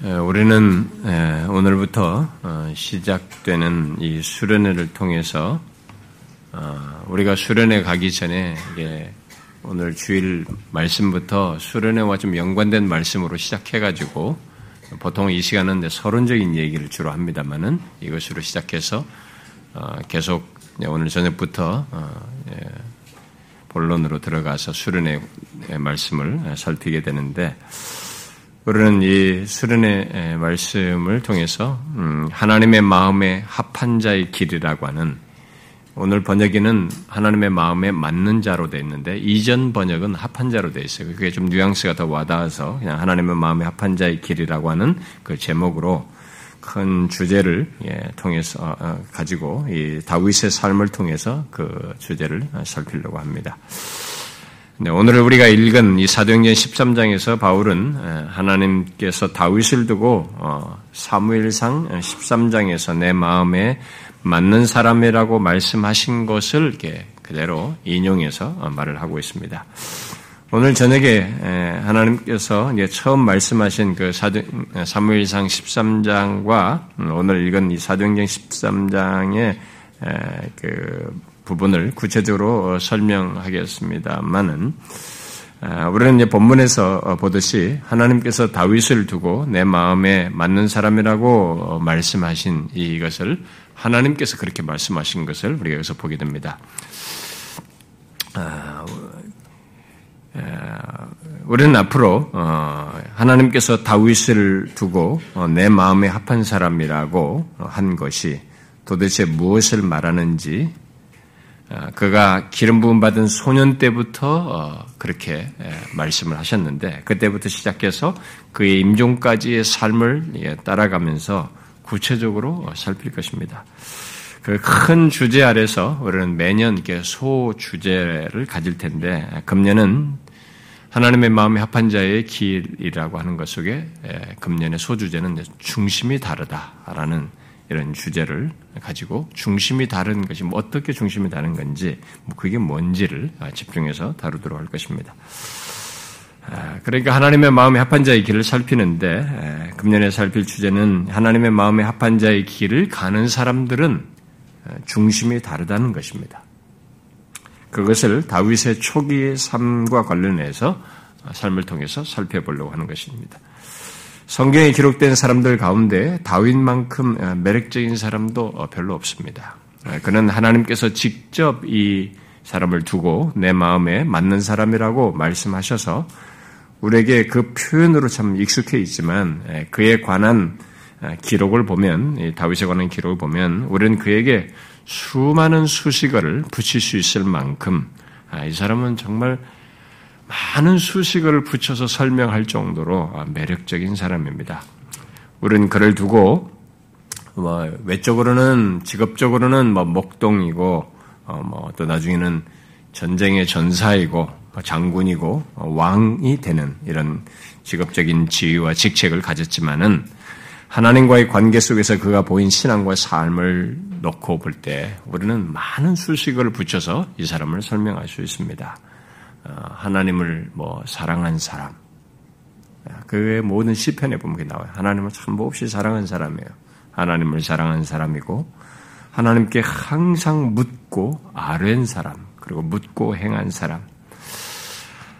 우리는 오늘부터 어, 시작되는 이 수련회를 통해서 어, 우리가 수련회 가기 전에 오늘 주일 말씀부터 수련회와 좀 연관된 말씀으로 시작해가지고 보통 이 시간은 서론적인 얘기를 주로 합니다만은 이것으로 시작해서 어, 계속 오늘 저녁부터 예, 본론으로 들어가서 수련회 말씀을 살피게 되는데 우리는 이 수련의 말씀을 통해서 음, 하나님의 마음에 합한 자의 길이라고 하는 오늘 번역에는 하나님의 마음에 맞는 자로 되어 있는데 이전 번역은 합한 자로 되어 있어요. 그게 좀 뉘앙스가 더 와닿아서 그냥 하나님의 마음에 합한 자의 길이라고 하는 그 제목으로 큰 주제를 예, 통해서 어, 어, 가지고 이 다윗의 삶을 통해서 그 주제를 살피려고 합니다. 네, 오늘 우리가 읽은 이 사도행전 13장에서 바울은 하나님께서 다윗을 두고 어, 사무엘상 13장에서 내 마음에 맞는 사람이라고 말씀하신 것을 이렇게 그대로 인용해서 어, 말을 하고 있습니다. 오늘 저녁에 하나님께서 처음 말씀하신 그 사무엘상 13장과 음, 오늘 읽은 이 사도행전 13장의 그 부분을 구체적으로 어, 설명하겠습니다만은 아, 우리는 이제 본문에서 어, 보듯이 하나님께서 다윗을 두고 내 마음에 맞는 사람이라고 어, 말씀하신 이것을 하나님께서 그렇게 말씀하신 것을 우리가 여기서 보게 됩니다. 아, 우리는 앞으로 하나님께서 다윗을 두고 내 마음에 합한 사람이라고 한 것이 도대체 무엇을 말하는지 어, 그가 기름 부음 받은 소년 때부터 어, 그렇게 말씀을 하셨는데 그때부터 시작해서 그의 임종까지의 삶을 따라가면서 구체적으로 어, 살필 것입니다. 그 큰 주제 아래서 우리는 매년 소 주제를 가질 텐데 금년은 하나님의 마음에 합한 자의 길이라고 하는 것 속에 금년의 소 주제는 중심이 다르다라는 이런 주제를 가지고 중심이 다른 것이 뭐 어떻게 중심이 다른 건지 뭐 그게 뭔지를 집중해서 다루도록 할 것입니다. 아, 그러니까 하나님의 마음에 합한 자의 길을 살피는데 금년에 살필 주제는 하나님의 마음에 합한 자의 길을 가는 사람들은 중심이 다르다는 것입니다. 그것을 다윗의 초기의 삶과 관련해서 삶을 통해서 살펴보려고 하는 것입니다. 성경에 기록된 사람들 가운데 다윗만큼 어, 매력적인 사람도 어, 별로 없습니다. 어, 그는 하나님께서 직접 이 사람을 두고 내 마음에 맞는 사람이라고 말씀하셔서 우리에게 그 표현으로 참 익숙해 있지만 그에 관한 기록을 보면 다윗에 관한 기록을 보면 우리는 그에게 수많은 수식어를 붙일 수 있을 만큼 아, 이 사람은 정말 많은 수식어를 붙여서 설명할 정도로 매력적인 사람입니다. 우리는 그를 두고 뭐 외적으로는 직업적으로는 뭐 목동이고 어 뭐또 나중에는 전쟁의 전사이고 뭐 장군이고 어, 왕이 되는 이런 직업적인 지위와 직책을 가졌지만은 하나님과의 관계 속에서 그가 보인 신앙과 삶을 놓고 볼 때 우리는 많은 수식어를 붙여서 이 사람을 설명할 수 있습니다. 어, 하나님을 뭐 사랑한 사람. 그 모든 시편에 보면 게 나와요. 하나님을 참 몹시 사랑한 사람이에요. 하나님을 사랑한 사람이고 하나님께 항상 묻고 아뢰는 사람, 그리고 묻고 행한 사람.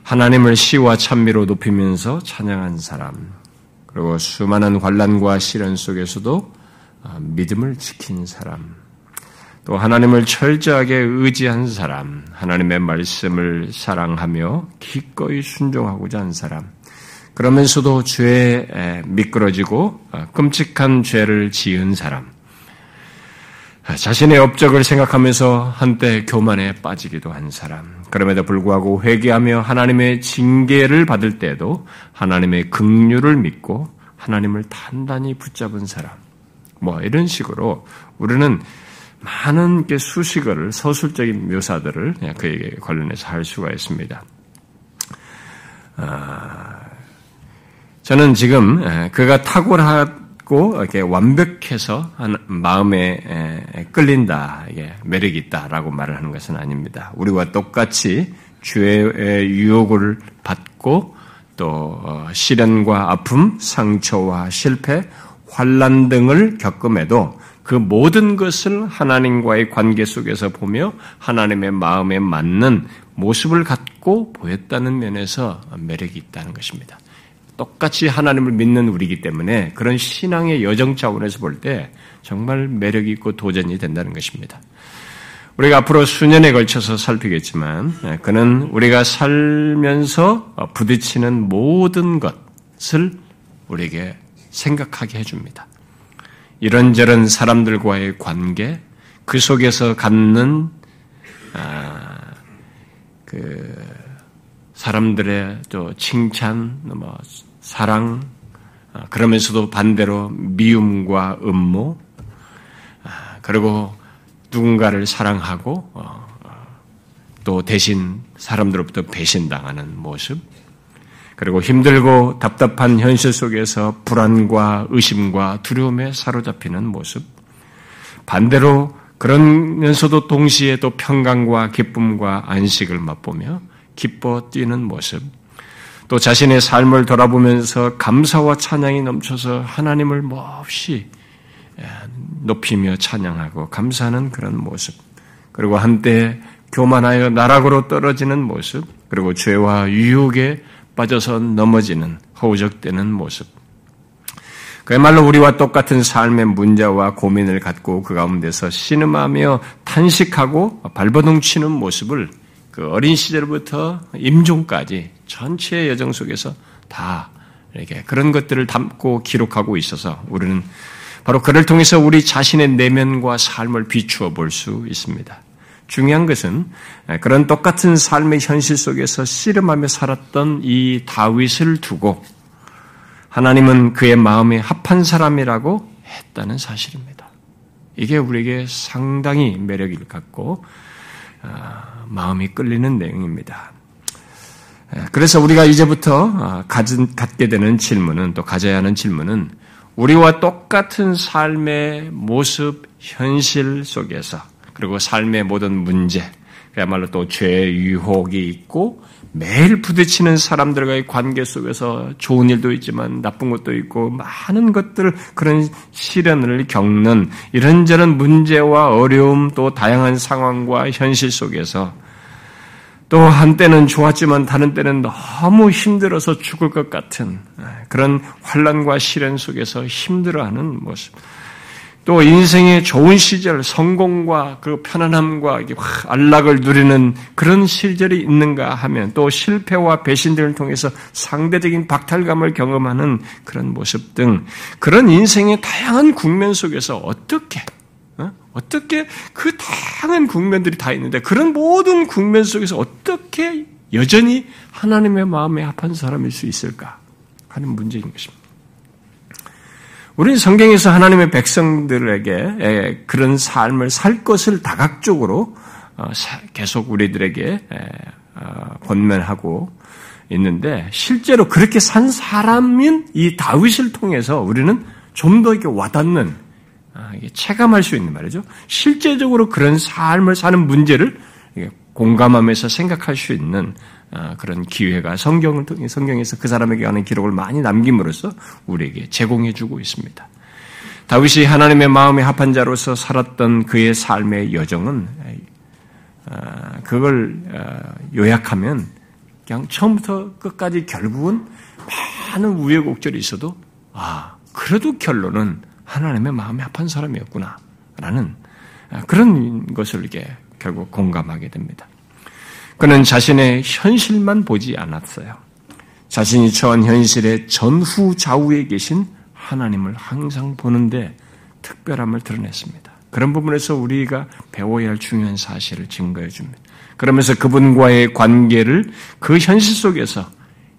하나님을 시와 찬미로 높이면서 찬양한 사람. 그리고 수많은 환란과 시련 속에서도 아, 믿음을 지킨 사람. 또 하나님을 철저하게 의지한 사람, 하나님의 말씀을 사랑하며 기꺼이 순종하고자 한 사람, 그러면서도 죄에 미끄러지고 어, 끔찍한 죄를 지은 사람, 자신의 업적을 생각하면서 한때 교만에 빠지기도 한 사람, 그럼에도 불구하고 회개하며 하나님의 징계를 받을 때도 하나님의 긍휼을 믿고 하나님을 단단히 붙잡은 사람, 뭐 이런 식으로 우리는 많은 수식어를 서술적인 묘사들을 그에게 관련해서 할 수가 있습니다. 아, 저는 지금 그가 탁월하고 이렇게 완벽해서 마음에 끌린다, 매력이 있다라고 말을 하는 것은 아닙니다. 우리와 똑같이 죄의 유혹을 받고 또 어, 시련과 아픔, 상처와 실패, 환란 등을 겪음에도 그 모든 것을 하나님과의 관계 속에서 보며 하나님의 마음에 맞는 모습을 갖고 보였다는 면에서 매력이 있다는 것입니다. 똑같이 하나님을 믿는 우리이기 때문에 그런 신앙의 여정 차원에서 볼 때 정말 매력이 있고 도전이 된다는 것입니다. 우리가 앞으로 수년에 걸쳐서 살피겠지만 예, 그는 우리가 살면서 부딪히는 모든 것을 우리에게 생각하게 해줍니다. 이런저런 사람들과의 관계, 그 속에서 갖는 아, 그 사람들의 또 칭찬, 뭐 사랑, 아, 그러면서도 반대로 미움과 음모, 아, 그리고 누군가를 사랑하고 어, 어, 또 대신 사람들로부터 배신당하는 모습, 그리고 힘들고 답답한 현실 속에서 불안과 의심과 두려움에 사로잡히는 모습, 반대로 그러면서도 동시에 또 평강과 기쁨과 안식을 맛보며 기뻐 뛰는 모습, 또 자신의 삶을 돌아보면서 감사와 찬양이 넘쳐서 하나님을 몹시 예, 높이며 찬양하고 감사하는 그런 모습. 그리고 한때 교만하여 나락으로 떨어지는 모습. 그리고 죄와 유혹에 빠져서 넘어지는 허우적대는 모습. 그야말로 우리와 똑같은 삶의 문제와 고민을 갖고 그 가운데서 신음하며 탄식하고 발버둥 치는 모습을 그 어린 시절부터 임종까지 전체의 여정 속에서 다 이렇게 그런 것들을 담고 기록하고 있어서 우리는 바로 그를 통해서 우리 자신의 내면과 삶을 비추어 볼 수 있습니다. 중요한 것은 그런 똑같은 삶의 현실 속에서 씨름하며 살았던 이 다윗을 두고 하나님은 그의 마음에 합한 사람이라고 했다는 사실입니다. 이게 우리에게 상당히 매력을 갖고 아, 마음이 끌리는 내용입니다. 그래서 우리가 이제부터 아, 갖게 되는 질문은 또 가져야 하는 질문은 우리와 똑같은 삶의 모습, 현실 속에서 그리고 삶의 모든 문제, 그야말로 또 죄의 유혹이 있고 매일 부딪히는 사람들과의 관계 속에서 좋은 일도 있지만 나쁜 것도 있고 많은 것들 그런 시련을 겪는 이런저런 문제와 어려움 또 다양한 상황과 현실 속에서 또 한때는 좋았지만 다른 때는 너무 힘들어서 죽을 것 같은 그런 환란과 시련 속에서 힘들어하는 모습. 또 인생의 좋은 시절, 성공과 그 편안함과 안락을 누리는 그런 시절이 있는가 하면 또 실패와 배신들을 통해서 상대적인 박탈감을 경험하는 그런 모습 등 그런 인생의 다양한 국면 속에서 어떻게 어? 어떻게 그 다양한 국면들이 다 있는데 그런 모든 국면 속에서 어떻게 여전히 하나님의 마음에 합한 사람일 수 있을까 하는 문제인 것입니다. 우리는 성경에서 하나님의 백성들에게 그런 삶을 살 것을 다각적으로 어, 계속 우리들에게 어, 권면하고 있는데 실제로 그렇게 산 사람인 이 다윗을 통해서 우리는 좀 더 이렇게 와닿는 아, 체감할 수 있는 말이죠. 실제적으로 그런 삶을 사는 문제를 공감하면서 생각할 수 있는 아, 그런 기회가 성경을 통해 성경에서 그 사람에게 하는 기록을 많이 남김으로써 우리에게 제공해주고 있습니다. 다윗이 하나님의 마음에 합한 자로서 살았던 그의 삶의 여정은 아, 그걸 아, 요약하면 그냥 처음부터 끝까지 결국은 많은 우여곡절이 있어도 아 그래도 결론은 하나님의 마음에 합한 사람이었구나라는 그런 것을 이게 결국 공감하게 됩니다. 그는 자신의 현실만 보지 않았어요. 자신이 처한 현실의 전후 좌우에 계신 하나님을 항상 보는데 특별함을 드러냈습니다. 그런 부분에서 우리가 배워야 할 중요한 사실을 증거해 줍니다. 그러면서 그분과의 관계를 그 현실 속에서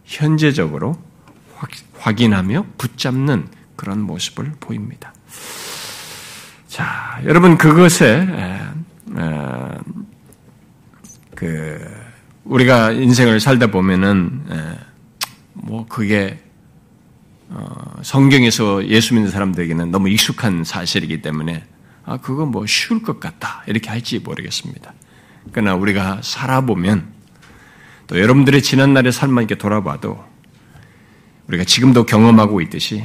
현재적으로 확인하며 붙잡는 그런 모습을 보입니다. 자, 여러분 그것에 그 우리가 인생을 살다 보면은 뭐 그게 어, 성경에서 예수 믿는 사람들에게는 너무 익숙한 사실이기 때문에 아 그거 뭐 쉬울 것 같다 이렇게 할지 모르겠습니다. 그러나 우리가 살아보면 또 여러분들의 지난 날의 삶만 이렇게 돌아봐도 우리가 지금도 경험하고 있듯이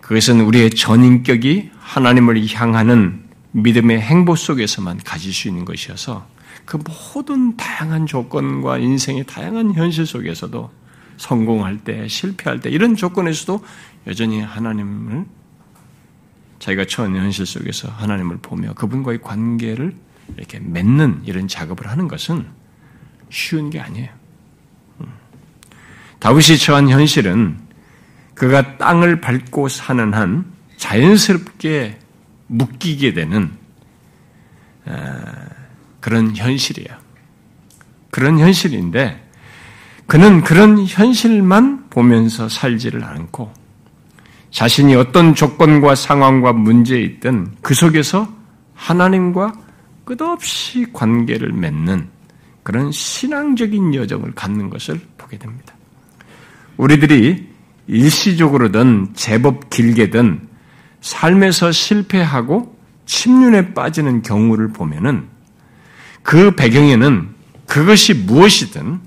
그것은 우리의 전인격이 하나님을 향하는 믿음의 행보 속에서만 가질 수 있는 것이어서 그 모든 다양한 조건과 인생의 다양한 현실 속에서도 성공할 때, 실패할 때, 이런 조건에서도 여전히 하나님을 자기가 처한 현실 속에서 하나님을 보며 그분과의 관계를 이렇게 맺는 이런 작업을 하는 것은 쉬운 게 아니에요. 음. 다윗이 처한 현실은 그가 땅을 밟고 사는 한 자연스럽게 묶이게 되는 그런 현실이에요. 그런 현실인데 그는 그런 현실만 보면서 살지를 않고 자신이 어떤 조건과 상황과 문제에 있든 그 속에서 하나님과 끝없이 관계를 맺는 그런 신앙적인 여정을 갖는 것을 보게 됩니다. 우리들이 일시적으로든 제법 길게든 삶에서 실패하고 침륜에 빠지는 경우를 보면은 그 배경에는 그것이 무엇이든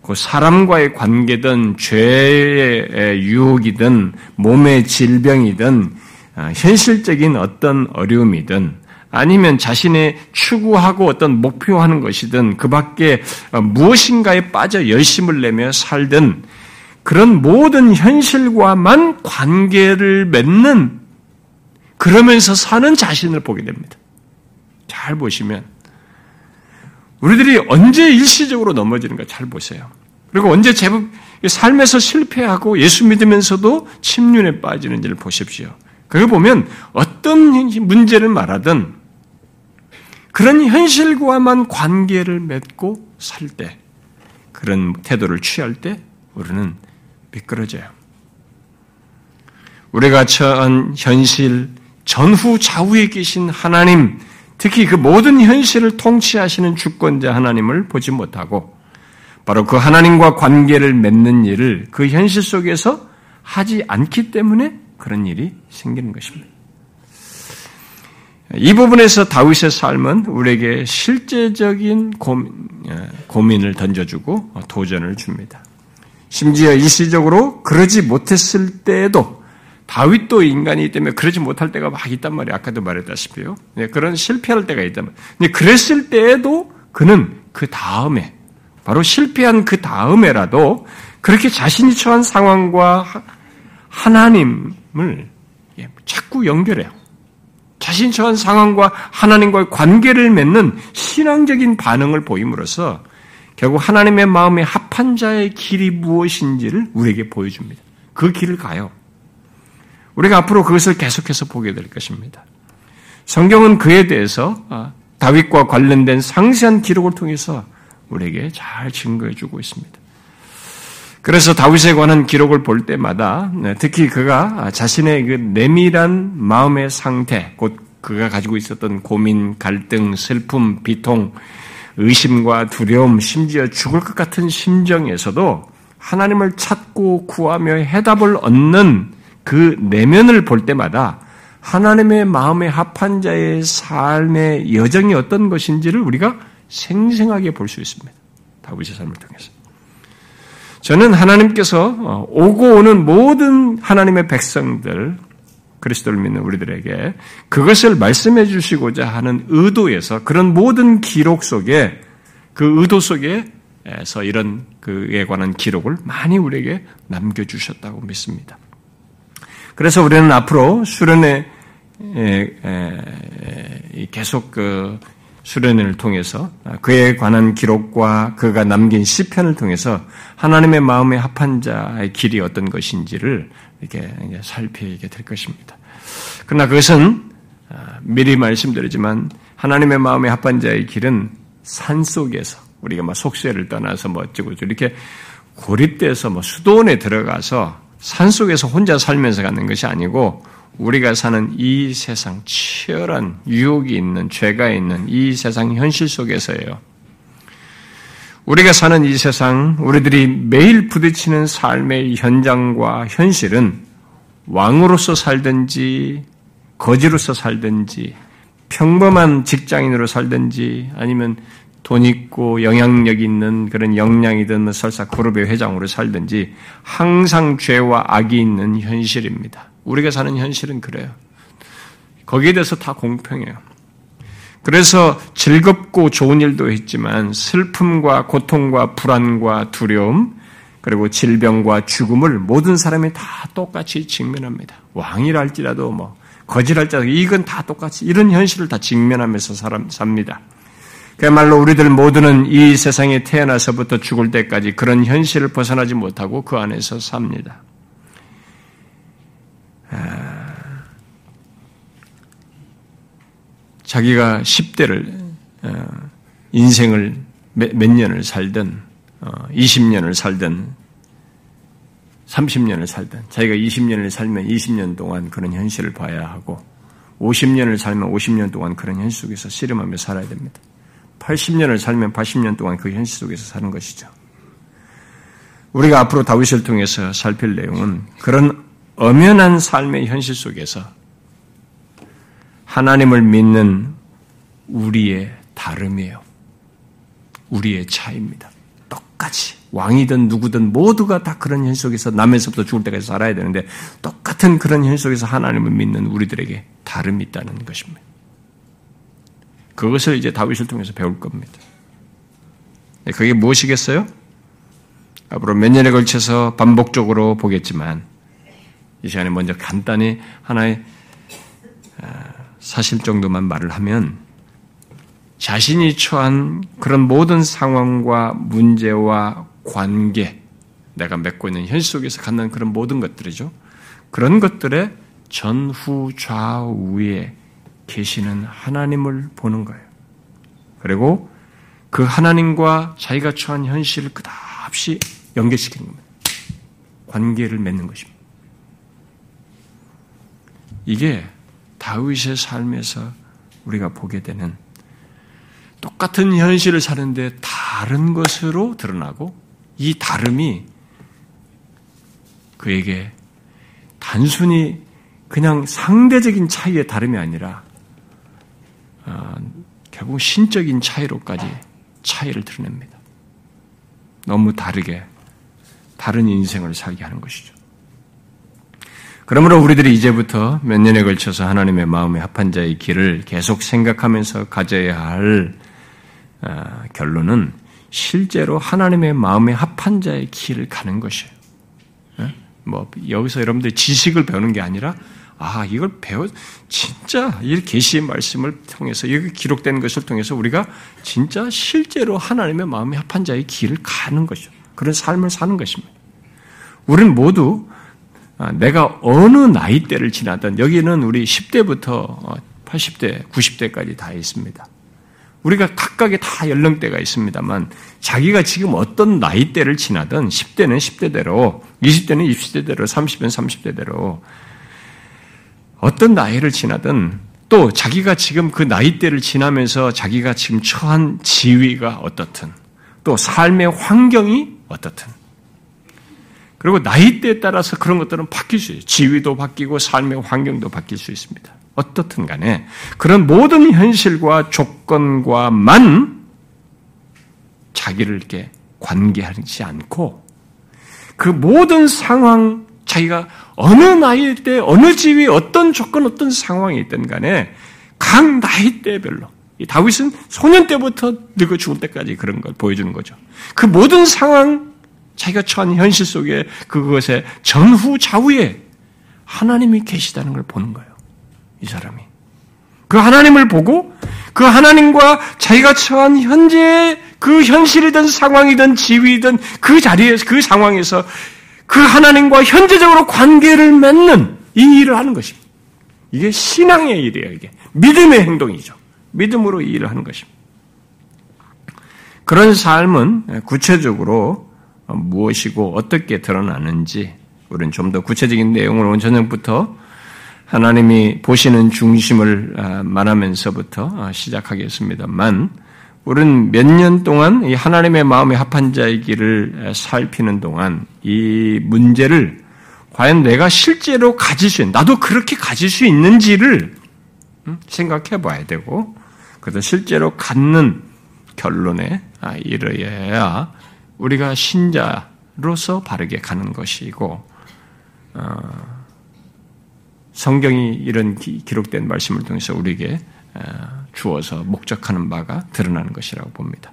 그 사람과의 관계든 죄의 유혹이든 몸의 질병이든 아, 현실적인 어떤 어려움이든 아니면 자신의 추구하고 어떤 목표하는 것이든 그 밖에 무엇인가에 빠져 열심을 내며 살든 그런 모든 현실과만 관계를 맺는 그러면서 사는 자신을 보게 됩니다. 잘 보시면 우리들이 언제 일시적으로 넘어지는가 잘 보세요. 그리고 언제 제법 삶에서 실패하고 예수 믿으면서도 침륜에 빠지는지를 보십시오. 그걸 보면 어떤 문제를 말하든 그런 현실과만 관계를 맺고 살 때, 그런 태도를 취할 때 우리는 미끄러져요. 우리가 처한 현실, 전후 좌우에 계신 하나님, 특히 그 모든 현실을 통치하시는 주권자 하나님을 보지 못하고 바로 그 하나님과 관계를 맺는 일을 그 현실 속에서 하지 않기 때문에 그런 일이 생기는 것입니다. 이 부분에서 다윗의 삶은 우리에게 실제적인 고민, 을 던져주고 도전을 줍니다. 심지어 일시적으로 그러지 못했을 때에도 다윗도 인간이기 때문에 그러지 못할 때가 막 있단 말이에요. 아까도 말했다시피요. 네, 그런 실패할 때가 있단 말이에요. 그랬을 때에도 그는 그 다음에 바로 실패한 그 다음에라도 그렇게 자신이 처한 상황과 하나님을 예, 자꾸 연결해요. 자신 처한 상황과 하나님과의 관계를 맺는 신앙적인 반응을 보임으로써 결국 하나님의 마음에 합한 자의 길이 무엇인지를 우리에게 보여줍니다. 그 길을 가요. 우리가 앞으로 그것을 계속해서 보게 될 것입니다. 성경은 그에 대해서 아, 다윗과 관련된 상세한 기록을 통해서 우리에게 잘 증거해 주고 있습니다. 그래서 다윗에 관한 기록을 볼 때마다 네, 특히 그가 자신의 그 내밀한 마음의 상태, 곧 그가 가지고 있었던 고민, 갈등, 슬픔, 비통, 의심과 두려움, 심지어 죽을 것 같은 심정에서도 하나님을 찾고 구하며 해답을 얻는 그 내면을 볼 때마다 하나님의 마음에 합한 자의 삶의 여정이 어떤 것인지를 우리가 생생하게 볼 수 있습니다. 다윗의 삶을 통해서. 저는 하나님께서 어, 오고 오는 모든 하나님의 백성들, 그리스도를 믿는 우리들에게 그것을 말씀해 주시고자 하는 의도에서 그런 모든 기록 속에 그 의도 속에서 이런 그에 관한 기록을 많이 우리에게 남겨주셨다고 믿습니다. 그래서 우리는 앞으로 수련회 계속 그 수련회를 통해서 그에 관한 기록과 그가 남긴 시편을 통해서 하나님의 마음에 합한 자의 길이 어떤 것인지를 이렇게 살피게 될 것입니다. 그러나 그것은 아, 미리 말씀드리지만 하나님의 마음에 합한 자의 길은 산 속에서 우리가 막 속세를 떠나서 뭐 어쩌고 이렇게 고립돼서 뭐 수도원에 들어가서 산 속에서 혼자 살면서 가는 것이 아니고 우리가 사는 이 세상 치열한 유혹이 있는 죄가 있는 이 세상 현실 속에서예요. 우리가 사는 이 세상, 우리들이 매일 부딪히는 삶의 현장과 현실은 왕으로서 살든지, 거지로서 살든지, 평범한 직장인으로 살든지, 아니면 돈 있고 영향력 있는 그런 역량이든 뭐 설사 그룹의 회장으로 살든지 항상 죄와 악이 있는 현실입니다. 우리가 사는 현실은 그래요. 거기에 대해서 다 공평해요. 그래서 즐겁고 좋은 일도 있지만 슬픔과 고통과 불안과 두려움 그리고 질병과 죽음을 모든 사람이 다 똑같이 직면합니다. 왕이랄지라도 뭐 거지랄지라도 이건 다 똑같이 이런 현실을 다 직면하면서 사람 삽니다. 그야말로 우리들 모두는 이 세상에 태어나서부터 죽을 때까지 그런 현실을 벗어나지 못하고 그 안에서 삽니다. 아, 자기가 10대를 어, 인생을 몇, 몇 년을 살든 20년을 어, 살든 30년을 살든 자기가 20년을 살면 20년 동안 그런 현실을 봐야 하고 50년을 살면 50년 동안 그런 현실 속에서 씨름하며 살아야 됩니다. 80년을 살면 80년 동안 그 현실 속에서 사는 것이죠. 우리가 앞으로 다윗을 통해서 살필 내용은 그런 엄연한 삶의 현실 속에서 하나님을 믿는 우리의 다름이에요. 우리의 차이입니다. 똑같이 왕이든 누구든 모두가 다 그런 현실 속에서 남에서부터 죽을 때까지 살아야 되는데 똑같은 그런 현실 속에서 하나님을 믿는 우리들에게 다름이 있다는 것입니다. 그것을 이제 다윗을 통해서 배울 겁니다. 네, 그게 무엇이겠어요? 앞으로 몇 년에 걸쳐서 반복적으로 보겠지만 이 시간에 먼저 간단히 하나의 아, 사실 정도만 말을 하면 자신이 처한 그런 모든 상황과 문제와 관계, 내가 맺고 있는 현실 속에서 갖는 그런 모든 것들이죠. 그런 것들의 전후 좌우에 계시는 하나님을 보는 거예요. 그리고 그 하나님과 자기가 처한 현실을 끝없이 연결시키는 겁니다. 관계를 맺는 것입니다. 이게 다윗의 삶에서 우리가 보게 되는 똑같은 현실을 사는데 다른 것으로 드러나고 이 다름이 그에게 단순히 그냥 상대적인 차이의 다름이 아니라 어, 결국 신적인 차이로까지 차이를 드러냅니다. 너무 다르게 다른 인생을 살게 하는 것이죠. 그러므로 우리들이 이제부터 몇 년에 걸쳐서 하나님의 마음에 합한 자의 길을 계속 생각하면서 가져야 할 어, 결론은 실제로 하나님의 마음에 합한 자의 길을 가는 것이에요. 예? 뭐 여기서 여러분들 지식을 배우는 게 아니라 아 이걸 배워 진짜 이 계시의 말씀을 통해서 여기 기록된 것을 통해서 우리가 진짜 실제로 하나님의 마음에 합한 자의 길을 가는 것이죠. 그런 삶을 사는 것입니다. 우리는 모두 아, 내가 어느 나이 대를 지나든 여기는 우리 10대부터 80대, 90대까지 다 있습니다. 우리가 각각의 다 연령대가 있습니다만 자기가 지금 어떤 나이대를 지나든 10대는 10대대로, 20대는 20대대로, 30대는 30대대로 어떤 나이를 지나든 또 자기가 지금 그 나이대를 지나면서 자기가 지금 처한 지위가 어떻든 또 삶의 환경이 어떻든 그리고 나이대에 따라서 그런 것들은 바뀔 수 있어요. 지위도 바뀌고 삶의 환경도 바뀔 수 있습니다. 어떻든 간에 그런 모든 현실과 조건과만 자기를 이렇게 관계하지 않고 그 모든 상황 자기가 어느 나이 때 어느 지위 어떤 조건 어떤 상황이 있든 간에 각 나이대별로 다윗은 소년 때부터 늙어 죽을 때까지 그런 걸 보여주는 거죠. 그 모든 상황 자기가 처한 현실 속에 그것의 전후 좌우에 하나님이 계시다는 걸 보는 거예요. 이 사람이. 그 하나님을 보고 그 하나님과 자기가 처한 현재의 그 현실이든 상황이든 지위든 그 자리에서 그 상황에서 그 하나님과 현재적으로 관계를 맺는 이 일을 하는 것입니다. 이게 신앙의 일이에요, 이게. 믿음의 행동이죠. 믿음으로 이 일을 하는 것입니다. 그런 삶은 구체적으로 무엇이고 어떻게 드러나는지 우리는 좀 더 구체적인 내용을 오늘 저녁부터 하나님이 보시는 중심을 아, 말하면서부터 아, 시작하겠습니다만, 우리는 몇 년 동안 이 하나님의 마음에 합한 자의 길을 살피는 동안 이 문제를 과연 내가 실제로 가질 수 있는, 나도 그렇게 가질 수 있는지를 음, 생각해 봐야 되고, 그래서 실제로 갖는 결론에 아, 이르어야 우리가 신자로서 바르게 가는 것이고 어, 성경이 이런 기록된 말씀을 통해서 우리에게 어, 주어서 목적하는 바가 드러나는 것이라고 봅니다.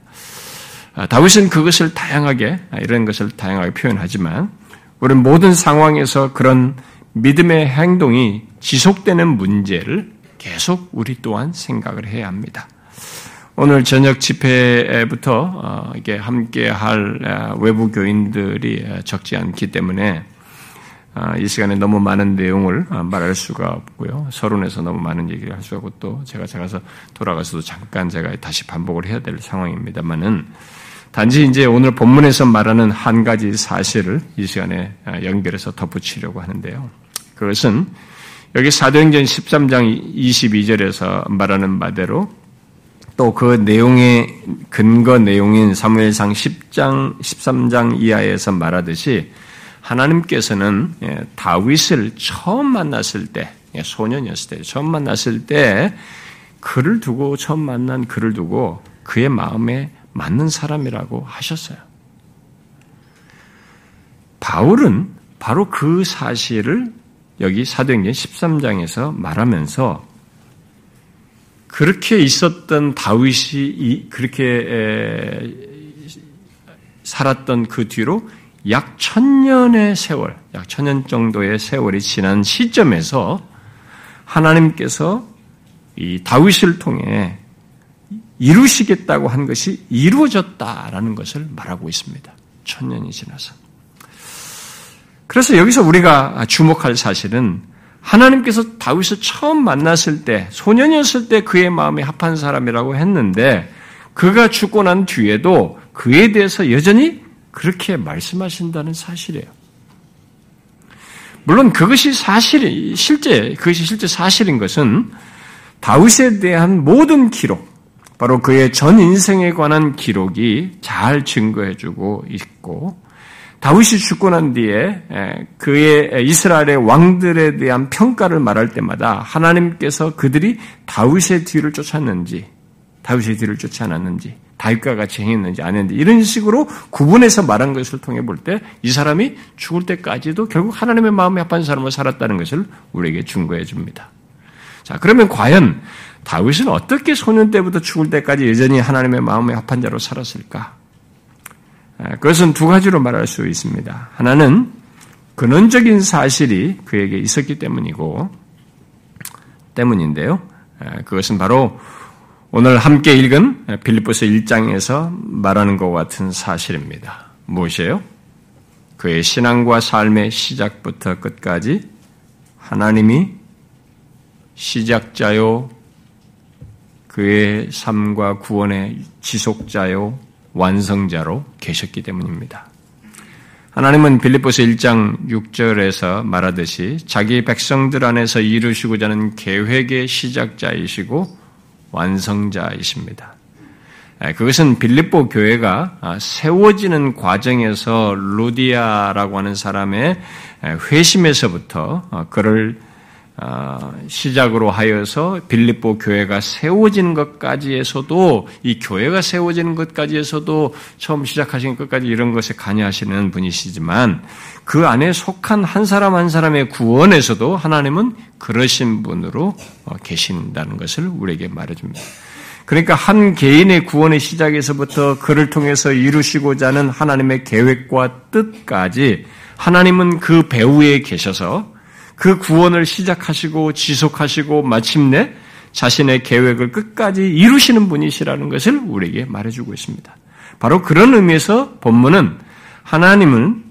아, 다윗은 그것을 다양하게 이런 것을 다양하게 표현하지만 우리는 모든 상황에서 그런 믿음의 행동이 지속되는 문제를 계속 우리 또한 생각을 해야 합니다. 오늘 저녁 집회부터 어, 이게 함께 할 어, 외부 교인들이 적지 않기 때문에 어, 이 시간에 너무 많은 내용을 말할 수가 없고요. 서론에서 너무 많은 얘기를 할 수가 없고 또 제가 제가서 돌아가서도 잠깐 제가 다시 반복을 해야 될 상황입니다만은 단지 이제 오늘 본문에서 말하는 한 가지 사실을 이 시간에 연결해서 덧붙이려고 하는데요. 그것은 여기 사도행전 13장 22절에서 말하는 바대로 또 그 내용의 근거 내용인 사무엘상 10장 13장 이하에서 말하듯이 하나님께서는 예, 다윗을 처음 만났을 때 예, 소년이었을 때 처음 만났을 때 그를 두고 처음 만난 그를 두고 그의 마음에 맞는 사람이라고 하셨어요. 바울은 바로 그 사실을 여기 사도행전 13장에서 말하면서 그렇게 있었던 다윗이 그렇게 살았던 그 뒤로 약 천년의 세월, 약 천년 정도의 세월이 지난 시점에서 하나님께서 이 다윗을 통해 이루시겠다고 한 것이 이루어졌다라는 것을 말하고 있습니다. 천년이 지나서. 그래서 여기서 우리가 주목할 사실은 하나님께서 다윗을 처음 만났을 때, 소년이었을 때 그의 마음에 합한 사람이라고 했는데, 그가 죽고 난 뒤에도 그에 대해서 여전히 그렇게 말씀하신다는 사실이에요. 물론 그것이 사실이, 실제, 그것이 실제 사실인 것은 다윗에 대한 모든 기록, 바로 그의 전 인생에 관한 기록이 잘 증거해주고 있고, 다윗이 죽고 난 뒤에 그의 이스라엘의 왕들에 대한 평가를 말할 때마다 하나님께서 그들이 다윗의 뒤를 쫓았는지, 다윗의 뒤를 쫓지 않았는지, 다윗과 같이 행했는지 안 했는지 이런 식으로 구분해서 말한 것을 통해 볼 때 이 사람이 죽을 때까지도 결국 하나님의 마음에 합한 사람으로 살았다는 것을 우리에게 증거해 줍니다. 자, 그러면 과연 다윗은 어떻게 소년 때부터 죽을 때까지 여전히 하나님의 마음에 합한 자로 살았을까? 그것은 두 가지로 말할 수 있습니다. 하나는 근원적인 사실이 그에게 있었기 때문이고, 때문인데요. 그것은 바로 오늘 함께 읽은 빌립보서 1장에서 말하는 것 같은 사실입니다. 무엇이에요? 그의 신앙과 삶의 시작부터 끝까지 하나님이 시작자요, 그의 삶과 구원의 지속자요, 완성자로 계셨기 때문입니다. 하나님은 빌립보서 1장 6절에서 말하듯이 자기 백성들 안에서 이루시고자 하는 계획의 시작자이시고 완성자이십니다. 그것은 빌립보 교회가 세워지는 과정에서 루디아라고 하는 사람의 회심에서부터 그를 아, 시작으로 하여서 빌립보 교회가 세워지는 것까지에서도 이 교회가 세워지는 것까지에서도 처음 시작하신 것까지 이런 것에 관여하시는 분이시지만 그 안에 속한 한 사람 한 사람의 구원에서도 하나님은 그러신 분으로 어, 계신다는 것을 우리에게 말해줍니다. 그러니까 한 개인의 구원의 시작에서부터 그를 통해서 이루시고자 하는 하나님의 계획과 뜻까지 하나님은 그 배후에 계셔서 그 구원을 시작하시고 지속하시고 마침내 자신의 계획을 끝까지 이루시는 분이시라는 것을 우리에게 말해주고 있습니다. 바로 그런 의미에서 본문은 하나님은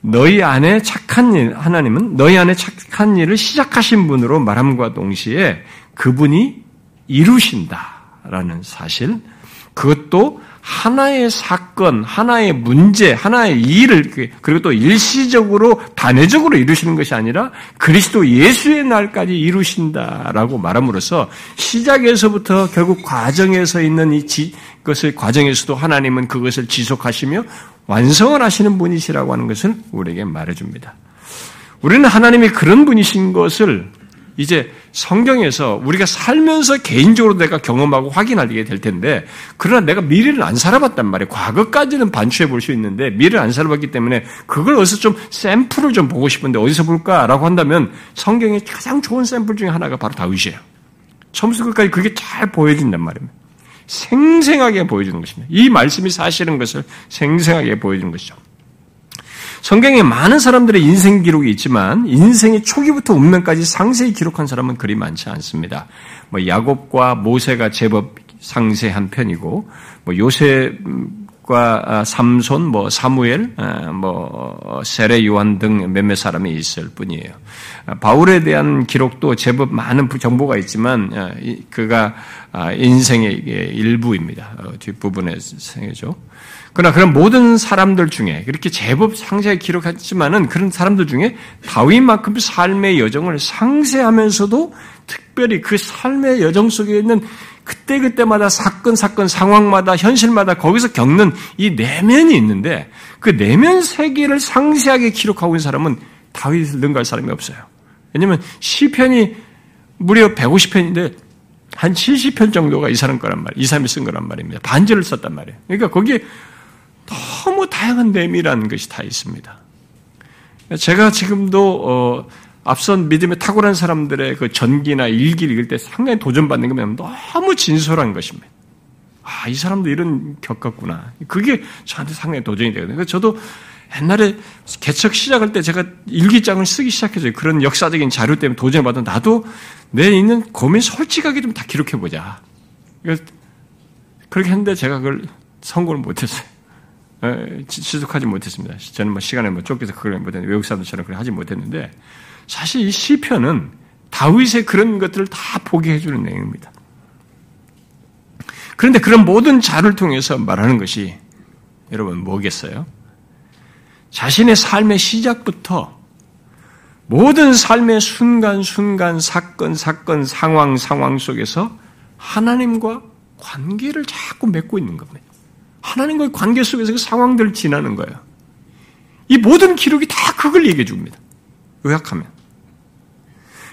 너희 안에 착한 일, 하나님은 너희 안에 착한 일을 시작하신 분으로 말함과 동시에 그분이 이루신다라는 사실, 그것도 하나의 사건, 하나의 문제, 하나의 일을 그리고 또 일시적으로 단회적으로 이루시는 것이 아니라 그리스도 예수의 날까지 이루신다라고 말함으로써 시작에서부터 결국 과정에서 있는 이 지, 것을 과정에서도 하나님은 그것을 지속하시며 완성을 하시는 분이시라고 하는 것을 우리에게 말해줍니다. 우리는 하나님이 그런 분이신 것을 이제 성경에서 우리가 살면서 개인적으로 내가 경험하고 확인하게 될 텐데, 그러나 내가 미래를 안 살아봤단 말이에요. 과거까지는 반추해 볼 수 있는데, 미래를 안 살아봤기 때문에, 그걸 어디서 좀 샘플을 좀 보고 싶은데, 어디서 볼까라고 한다면, 성경의 가장 좋은 샘플 중에 하나가 바로 다윗이에요. 처음부터 끝까지 그게 잘 보여진단 말입니다. 생생하게 보여주는 것입니다. 이 말씀이 사실인 것을 생생하게 보여주는 것이죠. 성경에 많은 사람들의 인생 기록이 있지만 인생의 초기부터 운명까지 상세히 기록한 사람은 그리 많지 않습니다. 뭐 야곱과 모세가 제법 상세한 편이고 뭐 요셉과 아, 삼손, 뭐 사무엘, 아, 뭐 세례 요한 등 몇몇 사람이 있을 뿐이에요. 아, 바울에 대한 기록도 제법 많은 정보가 있지만 그가 인생의 일부입니다. 어, 뒷부분의 생애죠. 그러나 그런 모든 사람들 중에 그렇게 제법 상세하게 기록했지만은 그런 사람들 중에 다윗만큼 삶의 여정을 상세하면서도 특별히 그 삶의 여정 속에 있는 그때그때마다 사건, 사건, 상황마다, 현실마다 거기서 겪는 이 내면이 있는데 그 내면 세계를 상세하게 기록하고 있는 사람은 다윗을 능가할 사람이 없어요. 왜냐면 시편이 무려 150편인데 한 70편 정도가 이 사람 거란 말이에요. 이 사람이 쓴 거란 말입니다. 반절을 썼단 말이에요. 그러니까 거기에 너무 다양한 내밀한 것이 다 있습니다. 제가 지금도 어, 앞선 믿음에 탁월한 사람들의 그 전기나 일기를 읽을 때 상당히 도전받는 게 뭐냐면 너무 진솔한 것입니다. 아, 이 사람도 이런 겪었구나. 그게 저한테 상당히 도전이 되거든요. 그래서 저도 옛날에 개척 시작할 때 제가 일기장을 쓰기 시작해서 그런 역사적인 자료 때문에 도전을 받은 나도 내 있는 고민 솔직하게 좀 다 기록해보자. 그렇게 했는데 제가 그걸 성공을 못했어요. 지속하지 못했습니다. 저는 뭐 시간에 뭐 쫓겨서 그걸 못했는데 외국 사람들처럼 그걸 하지 못했는데 사실 이 시편은 다윗의 그런 것들을 다 보게 해주는 내용입니다. 그런데 그런 모든 자를 통해서 말하는 것이 여러분 뭐겠어요? 자신의 삶의 시작부터 모든 삶의 순간순간 사건, 사건, 상황, 상황 속에서 하나님과 관계를 자꾸 맺고 있는 겁니다. 하나님과의 관계 속에서 그 상황들을 지나는 거예요. 이 모든 기록이 다 그걸 얘기해 줍니다. 요약하면.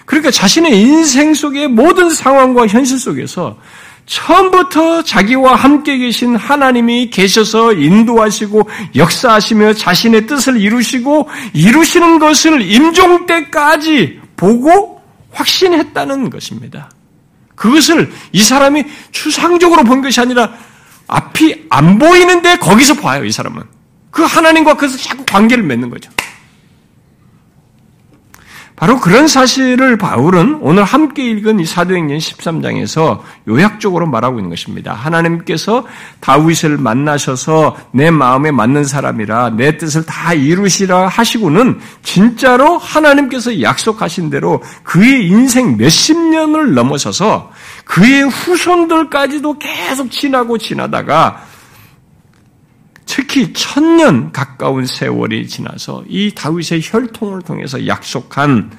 그러니까 자신의 인생 속의 모든 상황과 현실 속에서 처음부터 자기와 함께 계신 하나님이 계셔서 인도하시고 역사하시며 자신의 뜻을 이루시고 이루시는 것을 임종 때까지 보고 확신했다는 것입니다. 그것을 이 사람이 추상적으로 본 것이 아니라 앞이 안 보이는데 거기서 봐요, 이 사람은. 그 하나님과 그래서 자꾸 관계를 맺는 거죠. 바로 그런 사실을 바울은 오늘 함께 읽은 이 사도행전 13장에서 요약적으로 말하고 있는 것입니다. 하나님께서 다윗을 만나셔서 내 마음에 맞는 사람이라 내 뜻을 다 이루시라 하시고는 진짜로 하나님께서 약속하신 대로 그의 인생 몇십 년을 넘어서서 그의 후손들까지도 계속 지나고 지나다가 특히 천년 가까운 세월이 지나서 이 다윗의 혈통을 통해서 약속한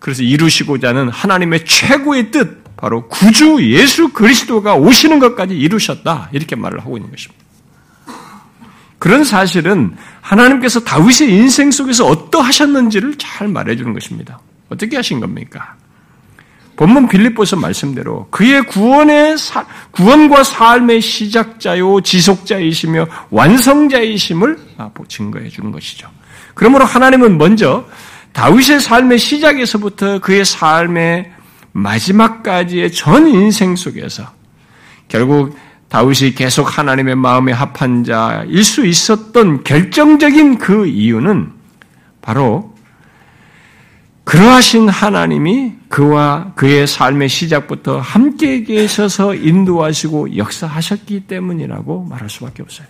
그래서 이루시고자 하는 하나님의 최고의 뜻 바로 구주 예수 그리스도가 오시는 것까지 이루셨다 이렇게 말을 하고 있는 것입니다. 그런 사실은 하나님께서 다윗의 인생 속에서 어떠하셨는지를 잘 말해주는 것입니다. 어떻게 하신 겁니까? 본문 빌립보서 말씀대로 그의 구원의 사, 구원과 삶의 시작자요 지속자이시며 완성자이심을 아, 증거해 주는 것이죠. 그러므로 하나님은 먼저 다윗의 삶의 시작에서부터 그의 삶의 마지막까지의 전 인생 속에서 결국 다윗이 계속 하나님의 마음에 합한 자일 수 있었던 결정적인 그 이유는 바로 그러하신 하나님이 그와 그의 삶의 시작부터 함께 계셔서 인도하시고 역사하셨기 때문이라고 말할 수밖에 없어요.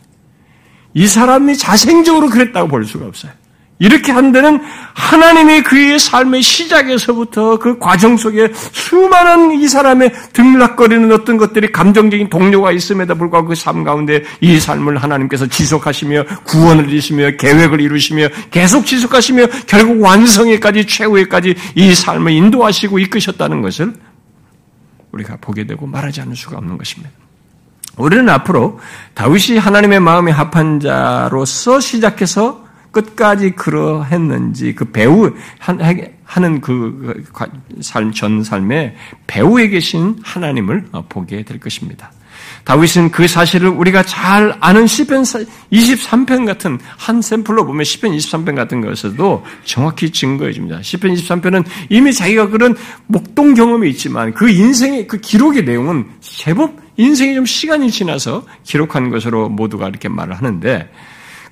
이 사람이 자생적으로 그랬다고 볼 수가 없어요. 이렇게 한 데는 하나님의 그의 삶의 시작에서부터 그 과정 속에 수많은 이 사람의 등락거리는 어떤 것들이 감정적인 동료가 있음에도 불구하고 그 삶 가운데 이 삶을 하나님께서 지속하시며 구원을 이루시며 계획을 이루시며 계속 지속하시며 결국 완성에까지 최후에까지 이 삶을 인도하시고 이끄셨다는 것을 우리가 보게 되고 말하지 않을 수가 없는 것입니다. 우리는 앞으로 다윗이 하나님의 마음에 합한 자로서 시작해서 끝까지 그러했는지 그 배우 하는 그 삶 전 삶의 배우에 계신 하나님을 보게 될 것입니다. 다윗은 그 사실을 우리가 잘 아는 시편 23편 같은 한 샘플로 보면 시편 23편 같은 것에서도 정확히 증거해 줍니다. 시편 23편은 이미 자기가 그런 목동 경험이 있지만 그 인생의 그 기록의 내용은 제법 인생이 좀 시간이 지나서 기록한 것으로 모두가 이렇게 말을 하는데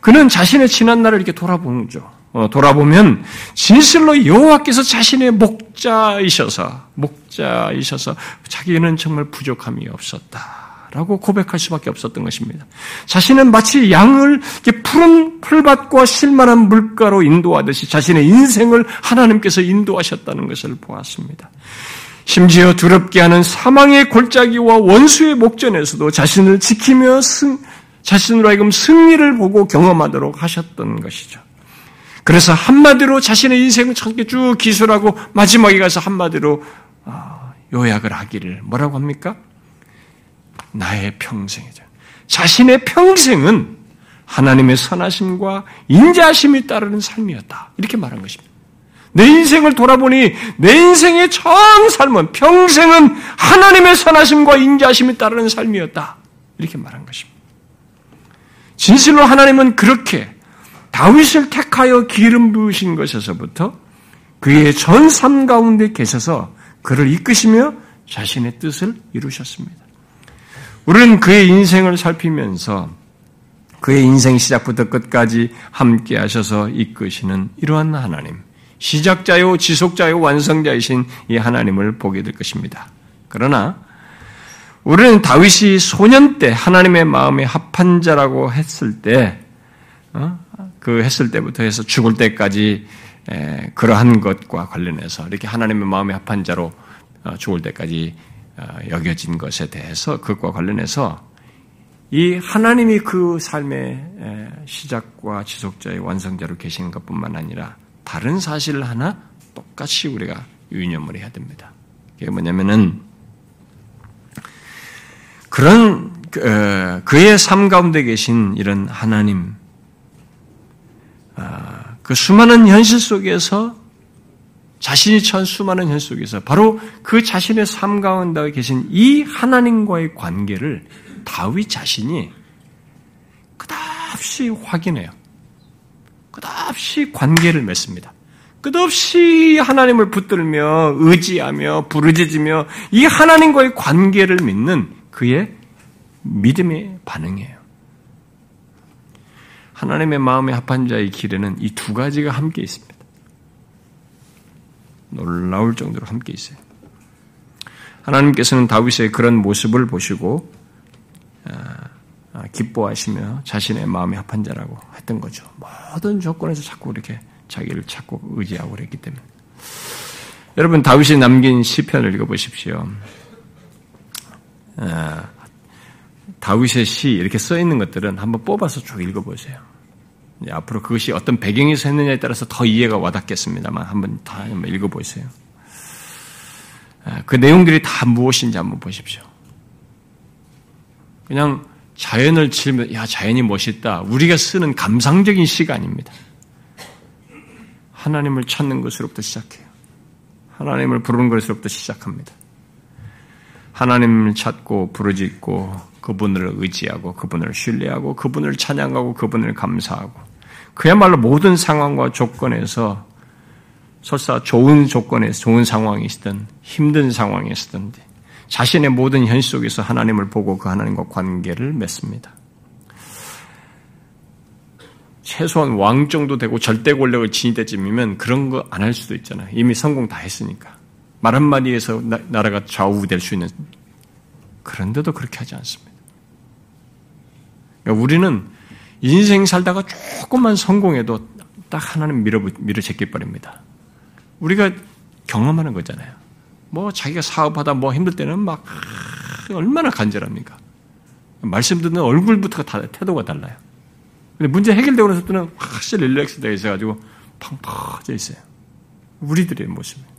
그는 자신의 지난 날을 이렇게 돌아보는 거죠. 어, 돌아보면 진실로 여호와께서 자신의 목자이셔서 목자이셔서 자기는 정말 부족함이 없었다. 라고 고백할 수밖에 없었던 것입니다. 자신은 마치 양을 푸른 풀밭과 실만한 물가로 인도하듯이 자신의 인생을 하나님께서 인도하셨다는 것을 보았습니다. 심지어 두렵게 하는 사망의 골짜기와 원수의 목전에서도 자신을 지키며 승, 자신으로 하여금 승리를 보고 경험하도록 하셨던 것이죠. 그래서 한마디로 자신의 인생을 참게 쭉 기술하고 마지막에 가서 한마디로 아, 요약을 하기를 뭐라고 합니까? 나의 평생이죠. 자신의 평생은 하나님의 선하심과 인자하심이 따르는 삶이었다. 이렇게 말한 것입니다. 내 인생을 돌아보니 내 인생의 전 삶은 평생은 하나님의 선하심과 인자하심이 따르는 삶이었다. 이렇게 말한 것입니다. 진실로 하나님은 그렇게 다윗을 택하여 기름 부으신 것에서부터 그의 전 삶 가운데 계셔서 그를 이끄시며 자신의 뜻을 이루셨습니다. 우리는 그의 인생을 살피면서 그의 인생 시작부터 끝까지 함께 하셔서 이끄시는 이러한 하나님, 시작자요, 지속자요, 완성자이신 이 하나님을 보게 될 것입니다. 그러나 우리는 다윗이 소년 때 하나님의 마음에 합한 자라고 했을 때, 어? 그 했을 때부터 해서 죽을 때까지 그러한 것과 관련해서 이렇게 하나님의 마음에 합한 자로 어, 죽을 때까지 어, 여겨진 것에 대해서 그것과 관련해서 이 하나님이 그 삶의 시작과 지속자의 완성자로 계시는 것뿐만 아니라 다른 사실 하나 똑같이 우리가 유념을 해야 됩니다. 그게 뭐냐면은 그런 그, 그의 삶 가운데 계신 이런 하나님, 아, 그 수많은 현실 속에서 자신이 처한 수많은 현 속에서 바로 그 자신의 삶 가운데 계신 이 하나님과의 관계를 다윗 자신이 끝없이 확인해요. 끝없이 관계를 맺습니다. 끝없이 하나님을 붙들며 의지하며 부르짖으며 이 하나님과의 관계를 믿는 그의 믿음의 반응이에요. 하나님의 마음에 합한 자의 길에는 이 두 가지가 함께 있습니다. 놀라울 정도로 함께 있어요. 하나님께서는 다윗의 그런 모습을 보시고 아, 아, 기뻐하시며 자신의 마음에 합한 자라고 했던 거죠. 모든 조건에서 자꾸 이렇게 자기를 찾고 의지하고 그랬기 때문에. 여러분 다윗이 남긴 시편을 읽어보십시오. 아, 다윗의 시 이렇게 써 있는 것들은 한번 뽑아서 쭉 읽어보세요. 앞으로 그것이 어떤 배경에서 했느냐에 따라서 더 이해가 와닿겠습니다만 한번 다 한번 읽어보세요. 아, 그 내용들이 다 무엇인지 한번 보십시오. 그냥 자연을 치면 야 자연이 멋있다. 우리가 쓰는 감상적인 시간입니다. 하나님을 찾는 것으로부터 시작해요. 하나님을 부르는 것으로부터 시작합니다. 하나님을 찾고 부르짖고 그분을 의지하고 그분을 신뢰하고 그분을 찬양하고 그분을 감사하고 그야말로 모든 상황과 조건에서 설사 좋은 조건에서 좋은 상황이시든 힘든 상황이시든 자신의 모든 현실 속에서 하나님을 보고 그 하나님과 관계를 맺습니다. 최소한 왕 정도 되고 절대 권력을 지닐 때쯤이면 그런 거 안 할 수도 있잖아요. 이미 성공 다 했으니까. 말 한마디에서 나라가 좌우될 수 있는 그런데도 그렇게 하지 않습니다. 그러니까 우리는 인생 살다가 조금만 성공해도 딱 하나는 밀어, 밀어제끼 버립니다. 우리가 경험하는 거잖아요. 뭐 자기가 사업하다 뭐 힘들 때는 막 얼마나 간절합니까? 말씀 듣는 얼굴부터가 다 태도가 달라요. 근데 문제 해결되고 나서 또는 확실히 릴렉스되어 있어가지고 팡 퍼져 있어요. 우리들의 모습.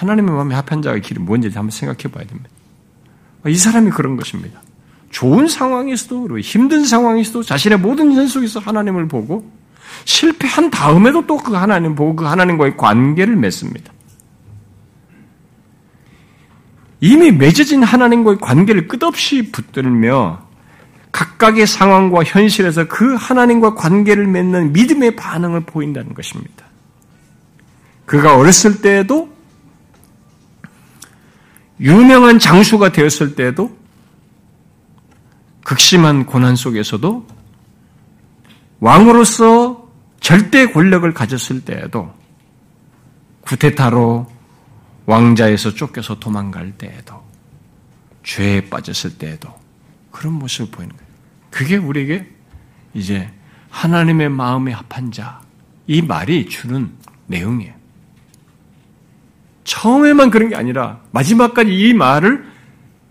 하나님의 마음에 합한 자의 길이 뭔지 한번 생각해 봐야 됩니다. 이 사람이 그런 것입니다. 좋은 상황에서도 그리고 힘든 상황에서도 자신의 모든 현 속에서 하나님을 보고 실패한 다음에도 또 그 하나님 보고 그 하나님과의 관계를 맺습니다. 이미 맺어진 하나님과의 관계를 끝없이 붙들며 각각의 상황과 현실에서 그 하나님과 관계를 맺는 믿음의 반응을 보인다는 것입니다. 그가 어렸을 때에도 유명한 장수가 되었을 때에도 극심한 고난 속에서도 왕으로서 절대 권력을 가졌을 때에도 구테타로 왕자에서 쫓겨서 도망갈 때에도 죄에 빠졌을 때에도 그런 모습을 보이는 거예요. 그게 우리에게 이제 하나님의 마음에 합한 자, 이 말이 주는 내용이에요. 처음에만 그런 게 아니라 마지막까지 이 말을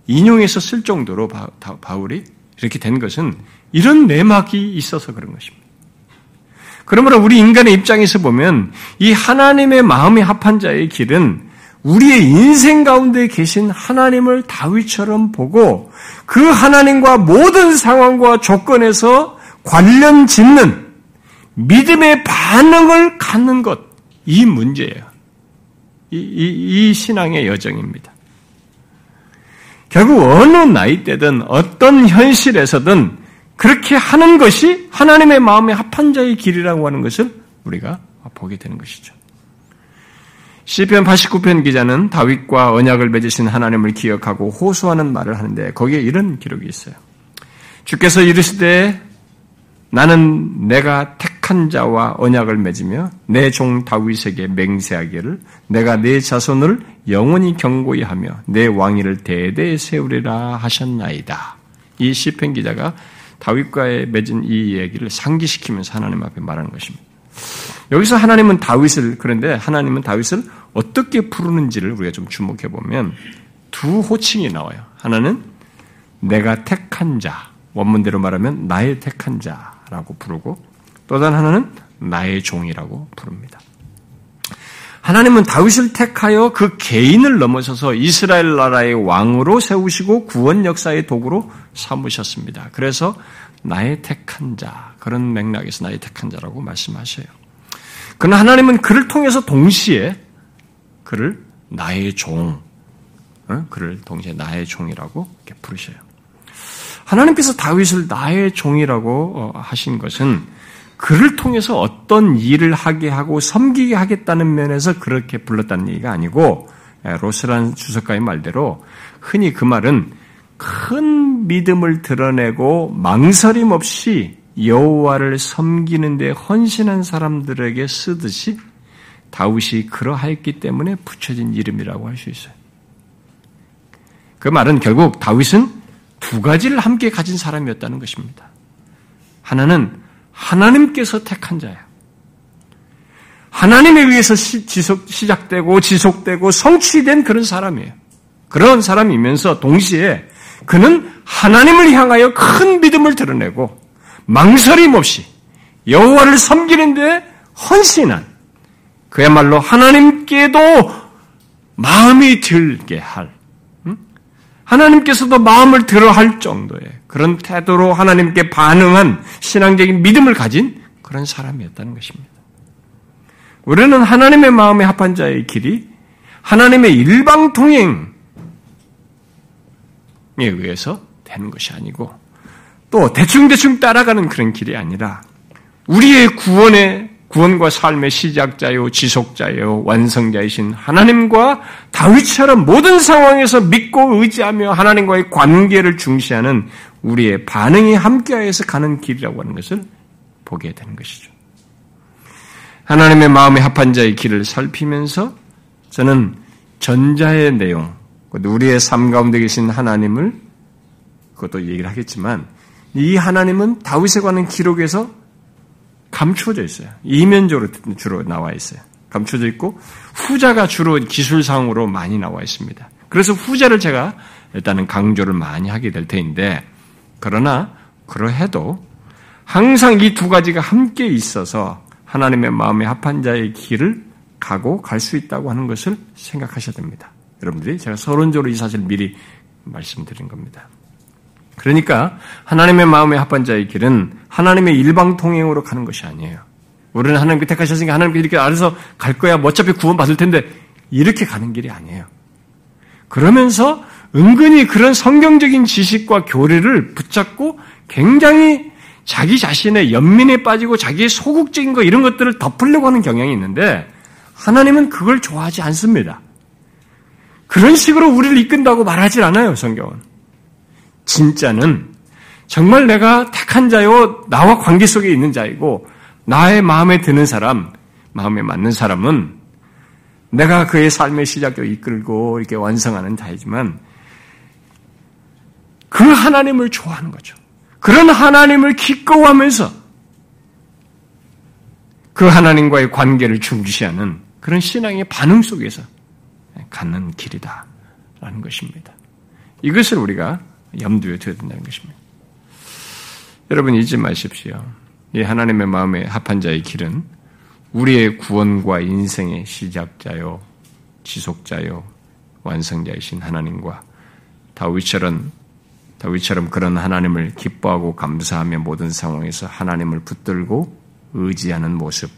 인용해서 쓸 정도로 바울이 이렇게 된 것은 이런 내막이 있어서 그런 것입니다. 그러므로 우리 인간의 입장에서 보면 이 하나님의 마음에 합한 자의 길은 우리의 인생 가운데 계신 하나님을 다윗처럼 보고 그 하나님과 모든 상황과 조건에서 관련 짓는 믿음의 반응을 갖는 것, 이 문제예요. 이, 이, 이 신앙의 여정입니다. 결국 어느 나이 때든 어떤 현실에서든 그렇게 하는 것이 하나님의 마음에 합한 자의 길이라고 하는 것을 우리가 보게 되는 것이죠. 시편 89편 기자는 다윗과 언약을 맺으신 하나님을 기억하고 호소하는 말을 하는데 거기에 이런 기록이 있어요. 주께서 이르시되 나는 내가 택 한 자와 언약을 맺으며 내 종 다윗에게 맹세하기를 내가 내 자손을 영원히 경고히 하며 내 왕위를 대대에 세우리라 하셨나이다. 이 시편 기자가 다윗과의 맺은 이 얘기를 상기시키면서 하나님 앞에 말하는 것입니다. 여기서 하나님은 다윗을 그런데 하나님은 다윗을 어떻게 부르는지를 우리가 좀 주목해 보면 두 호칭이 나와요. 하나는 내가 택한 자, 원문대로 말하면 나의 택한 자라고 부르고 또 다른 하나는 나의 종이라고 부릅니다. 하나님은 다윗을 택하여 그 개인을 넘어서서 이스라엘 나라의 왕으로 세우시고 구원 역사의 도구로 삼으셨습니다. 그래서 나의 택한 자, 그런 맥락에서 나의 택한 자라고 말씀하셔요. 그러나 하나님은 그를 통해서 동시에 그를 나의 종, 어? 그를 동시에 나의 종이라고 부르셔요. 하나님께서 다윗을 나의 종이라고 어, 하신 것은 그를 통해서 어떤 일을 하게 하고 섬기게 하겠다는 면에서 그렇게 불렀다는 얘기가 아니고 로스란 주석가의 말대로 흔히 그 말은 큰 믿음을 드러내고 망설임 없이 여호와를 섬기는 데 헌신한 사람들에게 쓰듯이 다윗이 그러하였기 때문에 붙여진 이름이라고 할 수 있어요. 그 말은 결국 다윗은 두 가지를 함께 가진 사람이었다는 것입니다. 하나는 하나님께서 택한 자예요. 하나님에 의해서 지속, 시작되고 지속되고 성취된 그런 사람이에요. 그런 사람이면서 동시에 그는 하나님을 향하여 큰 믿음을 드러내고 망설임 없이 여호와를 섬기는데 헌신한 그야말로 하나님께도 마음이 들게 할, 하나님께서도 마음을 들어 할 정도의 그런 태도로 하나님께 반응한 신앙적인 믿음을 가진 그런 사람이었다는 것입니다. 우리는 하나님의 마음에 합한 자의 길이 하나님의 일방 통행에 의해서 되는 것이 아니고 또 대충대충 따라가는 그런 길이 아니라 우리의 구원의 구원과 삶의 시작자요, 지속자요, 완성자이신 하나님과 다윗처럼 모든 상황에서 믿고 의지하며 하나님과의 관계를 중시하는 우리의 반응이 함께하여서 가는 길이라고 하는 것을 보게 되는 것이죠. 하나님의 마음에 합한 자의 길을 살피면서 저는 전자의 내용, 우리의 삶 가운데 계신 하나님을 그것도 얘기를 하겠지만 이 하나님은 다윗에 관한 기록에서 감추어져 있어요. 이면적으로 주로 나와 있어요. 감춰져 있고 후자가 주로 기술상으로 많이 나와 있습니다. 그래서 후자를 제가 일단은 강조를 많이 하게 될 테인데 그러나 그러해도 항상 이 두 가지가 함께 있어서 하나님의 마음에 합한 자의 길을 가고 갈 수 있다고 하는 것을 생각하셔야 됩니다. 여러분들이 제가 서론적으로 이 사실을 미리 말씀드린 겁니다. 그러니까 하나님의 마음에 합한 자의 길은 하나님의 일방 통행으로 가는 것이 아니에요. 우리는 하나님께 택하셨으니까 하나님께 이렇게 알아서 갈 거야. 뭐 어차피 구원 받을 텐데 이렇게 가는 길이 아니에요. 그러면서 은근히 그런 성경적인 지식과 교리를 붙잡고 굉장히 자기 자신의 연민에 빠지고 자기의 소극적인 거 이런 것들을 덮으려고 하는 경향이 있는데 하나님은 그걸 좋아하지 않습니다. 그런 식으로 우리를 이끈다고 말하지 않아요, 성경은. 진짜는 정말 내가 택한 자요, 나와 관계 속에 있는 자이고, 나의 마음에 드는 사람, 마음에 맞는 사람은 내가 그의 삶의 시작도 이끌고 이렇게 완성하는 자이지만, 그 하나님을 좋아하는 거죠. 그런 하나님을 기꺼워하면서 그 하나님과의 관계를 중시하는 그런 신앙의 반응 속에서 갖는 길이다라는 것입니다. 이것을 우리가 염두에 둬야 된다는 것입니다. 여러분 잊지 마십시오. 이 하나님의 마음에 합한 자의 길은 우리의 구원과 인생의 시작자요, 지속자요, 완성자이신 하나님과 다윗처럼 다윗처럼 그런 하나님을 기뻐하고 감사하며 모든 상황에서 하나님을 붙들고 의지하는 모습,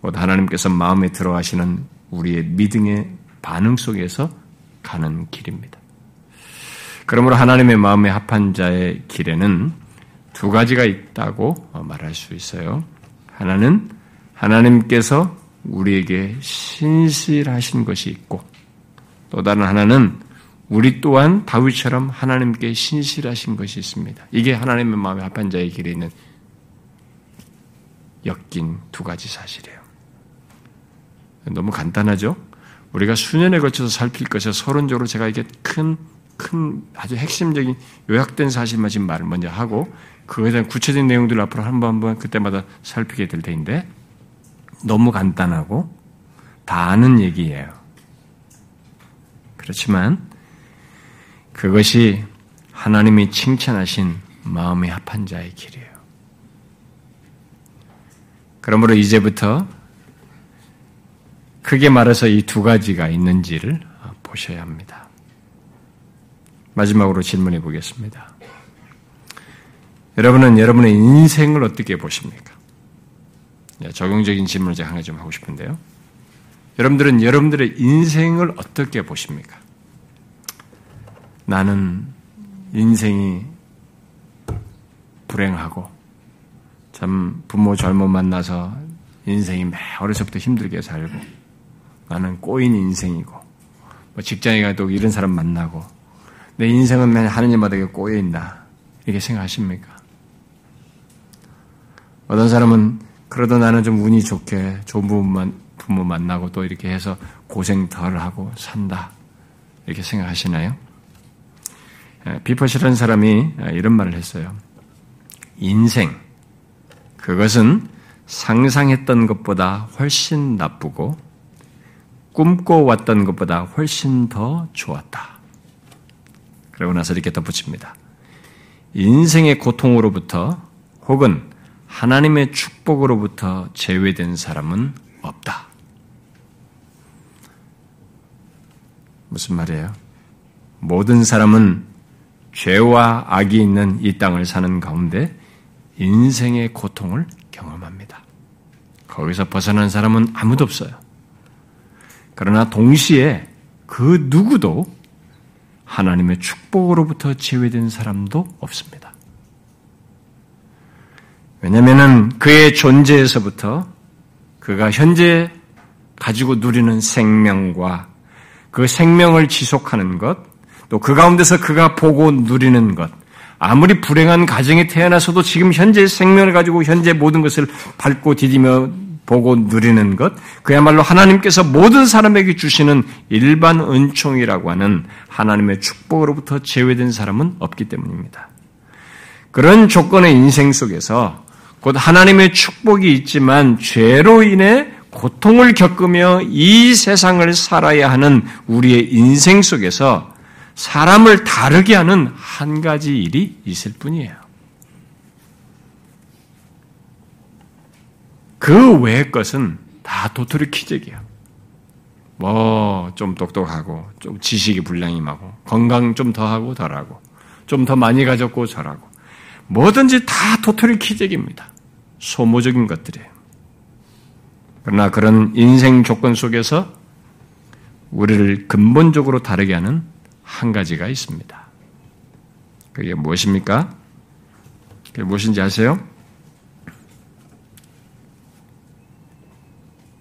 곧 하나님께서 마음에 들어하시는 우리의 믿음의 반응 속에서 가는 길입니다. 그러므로 하나님의 마음에 합한 자의 길에는 두 가지가 있다고 말할 수 있어요. 하나는 하나님께서 우리에게 신실하신 것이 있고 또 다른 하나는 우리 또한 다윗처럼 하나님께 신실하신 것이 있습니다. 이게 하나님의 마음에 합한 자의 길에 있는 엮인 두 가지 사실이에요. 너무 간단하죠? 우리가 수년에 걸쳐서 살필 것에 서론적으로 제가 이게 큰, 큰, 아주 핵심적인 요약된 사실만 지금 말을 먼저 하고, 그거에 대한 구체적인 내용들을 앞으로 한 번 한번 그때마다 살피게 될 텐데, 너무 간단하고, 다 아는 얘기예요. 그렇지만, 그것이 하나님이 칭찬하신 마음에 합한 자의 길이에요. 그러므로 이제부터 크게 말해서 이 두 가지가 있는지를 보셔야 합니다. 마지막으로 질문해 보겠습니다. 여러분은 여러분의 인생을 어떻게 보십니까? 네, 적용적인 질문을 제가 하나 좀 하고 싶은데요. 여러분들은 여러분들의 인생을 어떻게 보십니까? 나는 인생이 불행하고 참 부모 잘못 만나서 인생이 매 어려서부터 힘들게 살고 나는 꼬인 인생이고 뭐 직장에 가도 이런 사람 만나고 내 인생은 맨 하느님마다 꼬여 있나 이렇게 생각하십니까? 어떤 사람은 그래도 나는 좀 운이 좋게 좋은 부모만 부모 만나고 또 이렇게 해서 고생 덜 하고 산다 이렇게 생각하시나요? 비퍼시라는 사람이 이런 말을 했어요. 인생, 그것은 상상했던 것보다 훨씬 나쁘고 꿈꿔왔던 것보다 훨씬 더 좋았다. 그러고 나서 이렇게 덧붙입니다. 인생의 고통으로부터 혹은 하나님의 축복으로부터 제외된 사람은 없다. 무슨 말이에요? 모든 사람은 죄와 악이 있는 이 땅을 사는 가운데 인생의 고통을 경험합니다. 거기서 벗어난 사람은 아무도 없어요. 그러나 동시에 그 누구도 하나님의 축복으로부터 제외된 사람도 없습니다. 왜냐하면 그의 존재에서부터 그가 현재 가지고 누리는 생명과 그 생명을 지속하는 것, 또 그 가운데서 그가 보고 누리는 것, 아무리 불행한 가정에 태어나서도 지금 현재 생명을 가지고 현재 모든 것을 밟고 디디며 보고 누리는 것, 그야말로 하나님께서 모든 사람에게 주시는 일반 은총이라고 하는 하나님의 축복으로부터 제외된 사람은 없기 때문입니다. 그런 조건의 인생 속에서 곧 하나님의 축복이 있지만 죄로 인해 고통을 겪으며 이 세상을 살아야 하는 우리의 인생 속에서 사람을 다르게 하는 한 가지 일이 있을 뿐이에요. 그 외의 것은 다 도토리 키재기야. 뭐, 좀 똑똑하고, 좀 지식이 불량임하고, 건강 좀 더하고 덜하고, 좀 더 많이 가졌고 저라고. 뭐든지 다 도토리 키재기입니다. 소모적인 것들이에요. 그러나 그런 인생 조건 속에서 우리를 근본적으로 다르게 하는 한 가지가 있습니다. 그게 무엇입니까? 그게 무엇인지 아세요?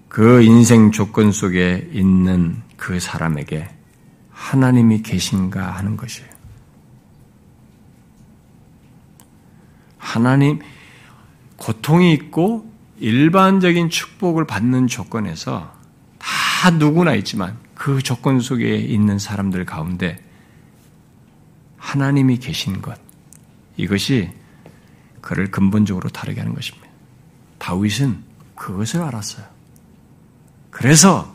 그 인생 조건 속에 있는 그 사람에게 하나님이 계신가 하는 것이에요. 하나님, 고통이 있고 일반적인 축복을 받는 조건에서 다 누구나 있지만 그 조건 속에 있는 사람들 가운데 하나님이 계신 것, 이것이 그를 근본적으로 다르게 하는 것입니다. 다윗은 그것을 알았어요. 그래서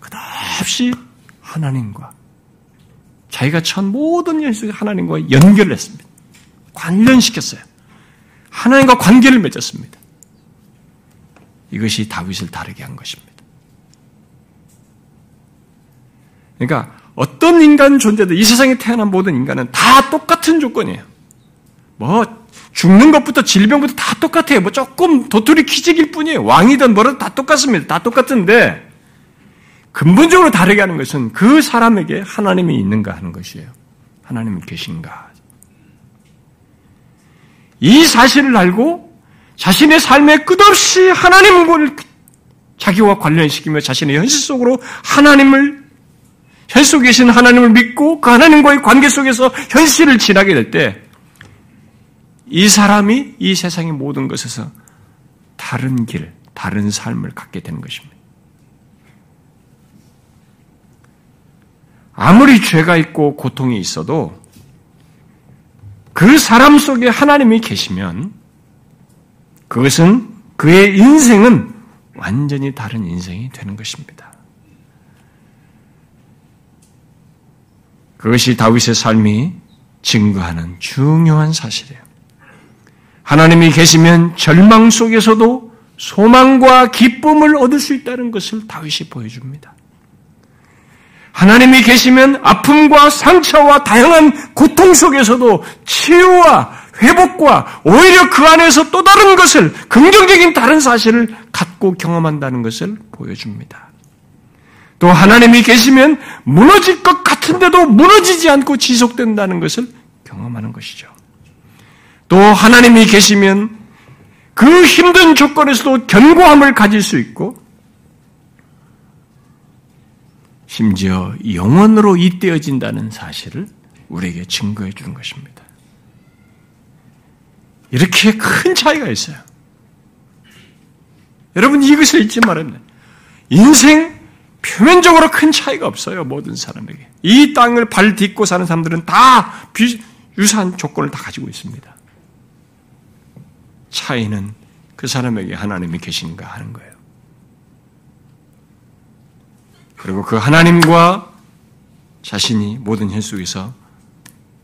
끝없이 하나님과 자기가 처한 모든 일 속에 하나님과 연결을 했습니다. 관련시켰어요. 하나님과 관계를 맺었습니다. 이것이 다윗을 다르게 한 것입니다. 그러니까 어떤 인간 존재도 이 세상에 태어난 모든 인간은 다 똑같은 조건이에요. 뭐 죽는 것부터 질병부터 다 똑같아요. 뭐 조금 도토리 키직일 뿐이에요. 왕이든 뭐든 다 똑같습니다. 다 똑같은데 근본적으로 다르게 하는 것은 그 사람에게 하나님이 있는가 하는 것이에요. 하나님이 계신가. 이 사실을 알고 자신의 삶에 끝없이 하나님을 자기와 관련시키며 자신의 현실 속으로 하나님을 현실 속에 계신 하나님을 믿고 그 하나님과의 관계 속에서 현실을 지나게 될 때 이 사람이 이 세상의 모든 것에서 다른 길, 다른 삶을 갖게 되는 것입니다. 아무리 죄가 있고 고통이 있어도 그 사람 속에 하나님이 계시면 그것은 그의 인생은 완전히 다른 인생이 되는 것입니다. 그것이 다윗의 삶이 증거하는 중요한 사실이에요. 하나님이 계시면 절망 속에서도 소망과 기쁨을 얻을 수 있다는 것을 다윗이 보여줍니다. 하나님이 계시면 아픔과 상처와 다양한 고통 속에서도 치유와 회복과 오히려 그 안에서 또 다른 것을 긍정적인 다른 사실을 갖고 경험한다는 것을 보여줍니다. 또 하나님이 계시면 무너질 것 같은데도 무너지지 않고 지속된다는 것을 경험하는 것이죠. 또 하나님이 계시면 그 힘든 조건에서도 견고함을 가질 수 있고 심지어 영원으로 잇대어진다는 사실을 우리에게 증거해 주는 것입니다. 이렇게 큰 차이가 있어요. 여러분 이것을 잊지 말아야 인생 표면적으로 큰 차이가 없어요. 모든 사람에게. 이 땅을 발 딛고 사는 사람들은 다 유사한 조건을 다 가지고 있습니다. 차이는 그 사람에게 하나님이 계신가 하는 거예요. 그리고 그 하나님과 자신이 모든 현 속에서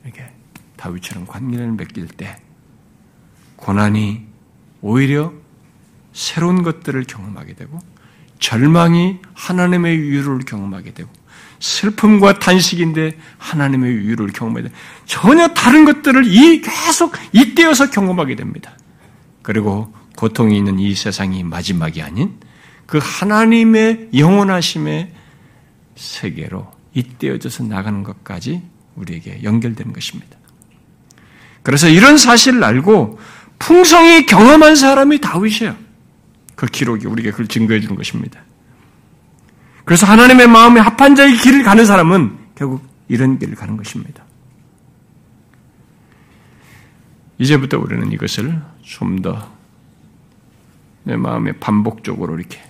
이렇게 다윗처럼 관계를 맺길 때 고난이 오히려 새로운 것들을 경험하게 되고 절망이 하나님의 유를 경험하게 되고 슬픔과 탄식인데 하나님의 유를 경험하게 되고 전혀 다른 것들을 이 계속 잇대어서 경험하게 됩니다. 그리고 고통이 있는 이 세상이 마지막이 아닌 그 하나님의 영원하심의 세계로 잇대어져서 나가는 것까지 우리에게 연결되는 것입니다. 그래서 이런 사실을 알고 풍성히 경험한 사람이 다윗이에요. 그 기록이 우리에게 그걸 증거해 주는 것입니다. 그래서 하나님의 마음에 합한 자의 길을 가는 사람은 결국 이런 길을 가는 것입니다. 이제부터 우리는 이것을 좀 더 내 마음에 반복적으로 이렇게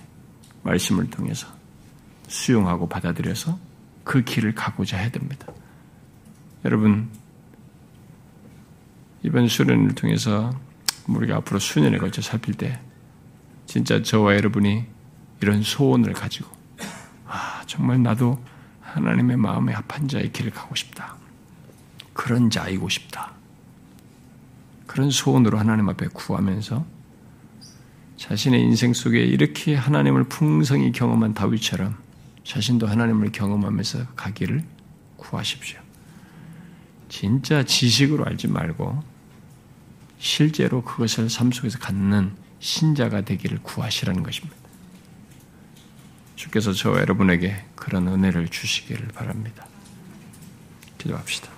말씀을 통해서 수용하고 받아들여서 그 길을 가고자 해야 됩니다. 여러분, 이번 수련을 통해서 우리가 앞으로 수년에 걸쳐 살필 때 진짜 저와 여러분이 이런 소원을 가지고 아, 정말 나도 하나님의 마음에 합한 자의 길을 가고 싶다. 그런 자이고 싶다. 그런 소원으로 하나님 앞에 구하면서 자신의 인생 속에 이렇게 하나님을 풍성히 경험한 다윗처럼 자신도 하나님을 경험하면서 가기를 구하십시오. 진짜 지식으로 알지 말고 실제로 그것을 삶 속에서 갖는 신자가 되기를 구하시라는 것입니다. 주께서 저와 여러분에게 그런 은혜를 주시기를 바랍니다. 기도합시다.